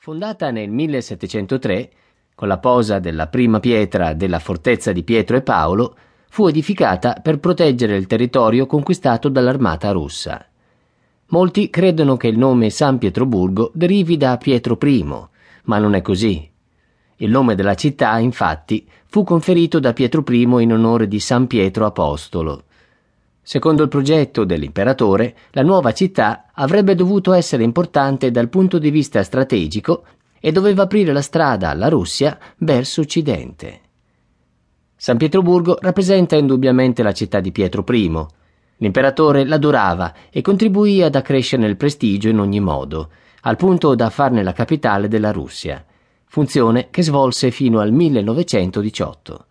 Fondata nel 1703, con la posa della prima pietra della fortezza di Pietro e Paolo, fu edificata per proteggere il territorio conquistato dall'armata russa. Molti credono che il nome San Pietroburgo derivi da Pietro I, ma non è così. Il nome della città, infatti, fu conferito da Pietro I in onore di San Pietro Apostolo. Secondo il progetto dell'imperatore, la nuova città avrebbe dovuto essere importante dal punto di vista strategico e doveva aprire la strada alla Russia verso occidente. San Pietroburgo rappresenta indubbiamente la città di Pietro I. L'imperatore l'adorava e contribuì ad accrescerne il prestigio in ogni modo, al punto da farne la capitale della Russia, funzione che svolse fino al 1918.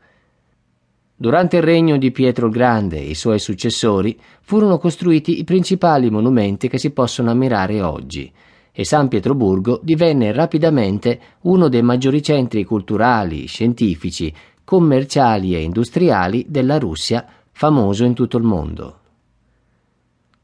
Durante il regno di Pietro il Grande e i suoi successori furono costruiti i principali monumenti che si possono ammirare oggi, e San Pietroburgo divenne rapidamente uno dei maggiori centri culturali, scientifici, commerciali e industriali della Russia, famoso in tutto il mondo.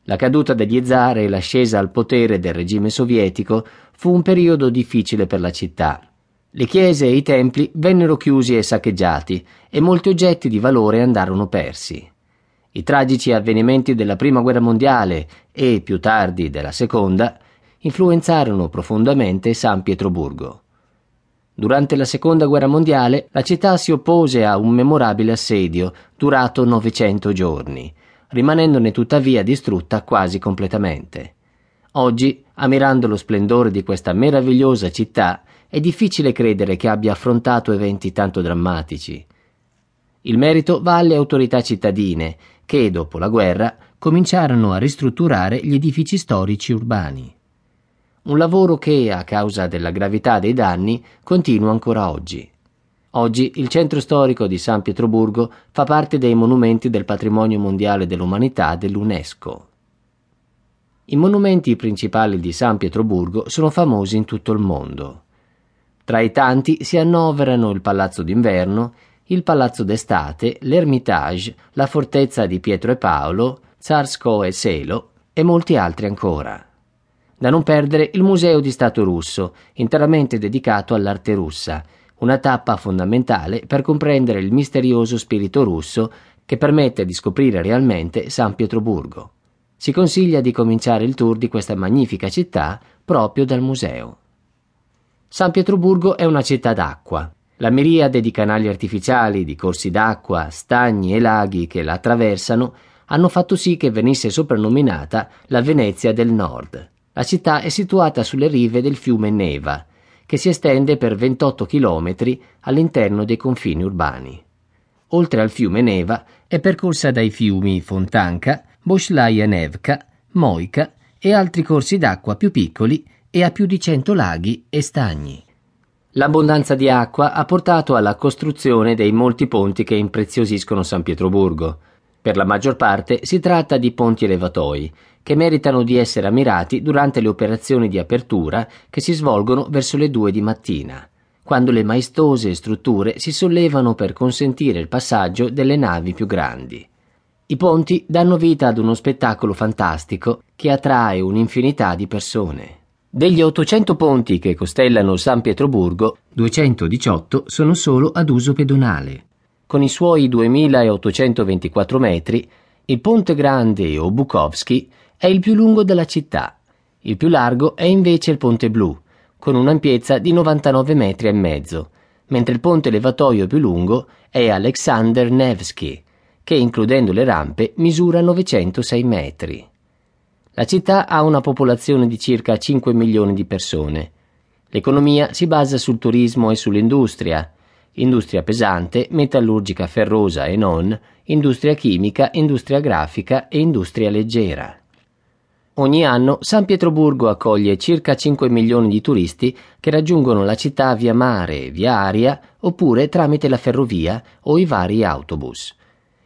La caduta degli zar e l'ascesa al potere del regime sovietico fu un periodo difficile per la città. Le chiese e i templi vennero chiusi e saccheggiati e molti oggetti di valore andarono persi. I tragici avvenimenti della Prima Guerra Mondiale e, più tardi, della Seconda influenzarono profondamente San Pietroburgo. Durante la Seconda Guerra Mondiale la città si oppose a un memorabile assedio durato 900 giorni, rimanendone tuttavia distrutta quasi completamente. Oggi, ammirando lo splendore di questa meravigliosa città, è difficile credere che abbia affrontato eventi tanto drammatici. Il merito va alle autorità cittadine, che, dopo la guerra, cominciarono a ristrutturare gli edifici storici urbani un lavoro che, a causa della gravità dei danni, continua ancora oggi. Oggi il centro storico di San Pietroburgo fa parte dei monumenti del patrimonio mondiale dell'umanità dell'UNESCO. I monumenti principali di San Pietroburgo sono famosi in tutto il mondo. Tra i tanti si annoverano il Palazzo d'inverno, il Palazzo d'estate, l'Ermitage, la fortezza di Pietro e Paolo, Tsarskoe Selo e molti altri ancora. Da non perdere il Museo di Stato russo, interamente dedicato all'arte russa, una tappa fondamentale per comprendere il misterioso spirito russo che permette di scoprire realmente San Pietroburgo. Si consiglia di cominciare il tour di questa magnifica città proprio dal museo. San Pietroburgo è una città d'acqua. La miriade di canali artificiali, di corsi d'acqua, stagni e laghi che la attraversano hanno fatto sì che venisse soprannominata la Venezia del Nord. La città è situata sulle rive del fiume Neva, che si estende per 28 chilometri all'interno dei confini urbani. Oltre al fiume Neva è percorsa dai fiumi Fontanka, Boshlaja Nevka, Moika e altri corsi d'acqua più piccoli e ha più di 100 laghi e stagni. L'abbondanza di acqua ha portato alla costruzione dei molti ponti che impreziosiscono San Pietroburgo. Per la maggior parte si tratta di ponti elevatoi, che meritano di essere ammirati durante le operazioni di apertura che si svolgono verso le due di mattina, quando le maestose strutture si sollevano per consentire il passaggio delle navi più grandi. I ponti danno vita ad uno spettacolo fantastico che attrae un'infinità di persone. Degli 800 ponti che costellano San Pietroburgo, 218 sono solo ad uso pedonale. Con i suoi 2824 metri, il Ponte Grande o Bukowski è il più lungo della città. Il più largo è invece il Ponte Blu, con un'ampiezza di 99 metri e mezzo, mentre il ponte levatoio più lungo è Alexander Nevsky, che includendo le rampe misura 906 metri. La città ha una popolazione di circa 5 milioni di persone. L'economia si basa sul turismo e sull'industria, industria pesante, metallurgica ferrosa e non, industria chimica, industria grafica e industria leggera. Ogni anno San Pietroburgo accoglie circa 5 milioni di turisti che raggiungono la città via mare, via aria oppure tramite la ferrovia o i vari autobus.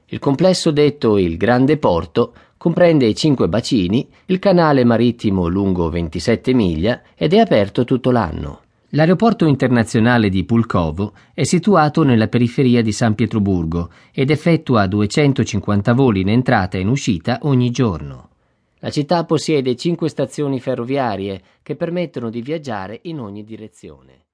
Il complesso detto il Grande Porto comprende i cinque bacini, il canale marittimo lungo 27 miglia ed è aperto tutto l'anno. L'aeroporto internazionale di Pulkovo è situato nella periferia di San Pietroburgo ed effettua 250 voli in entrata e in uscita ogni giorno. La città possiede cinque stazioni ferroviarie che permettono di viaggiare in ogni direzione.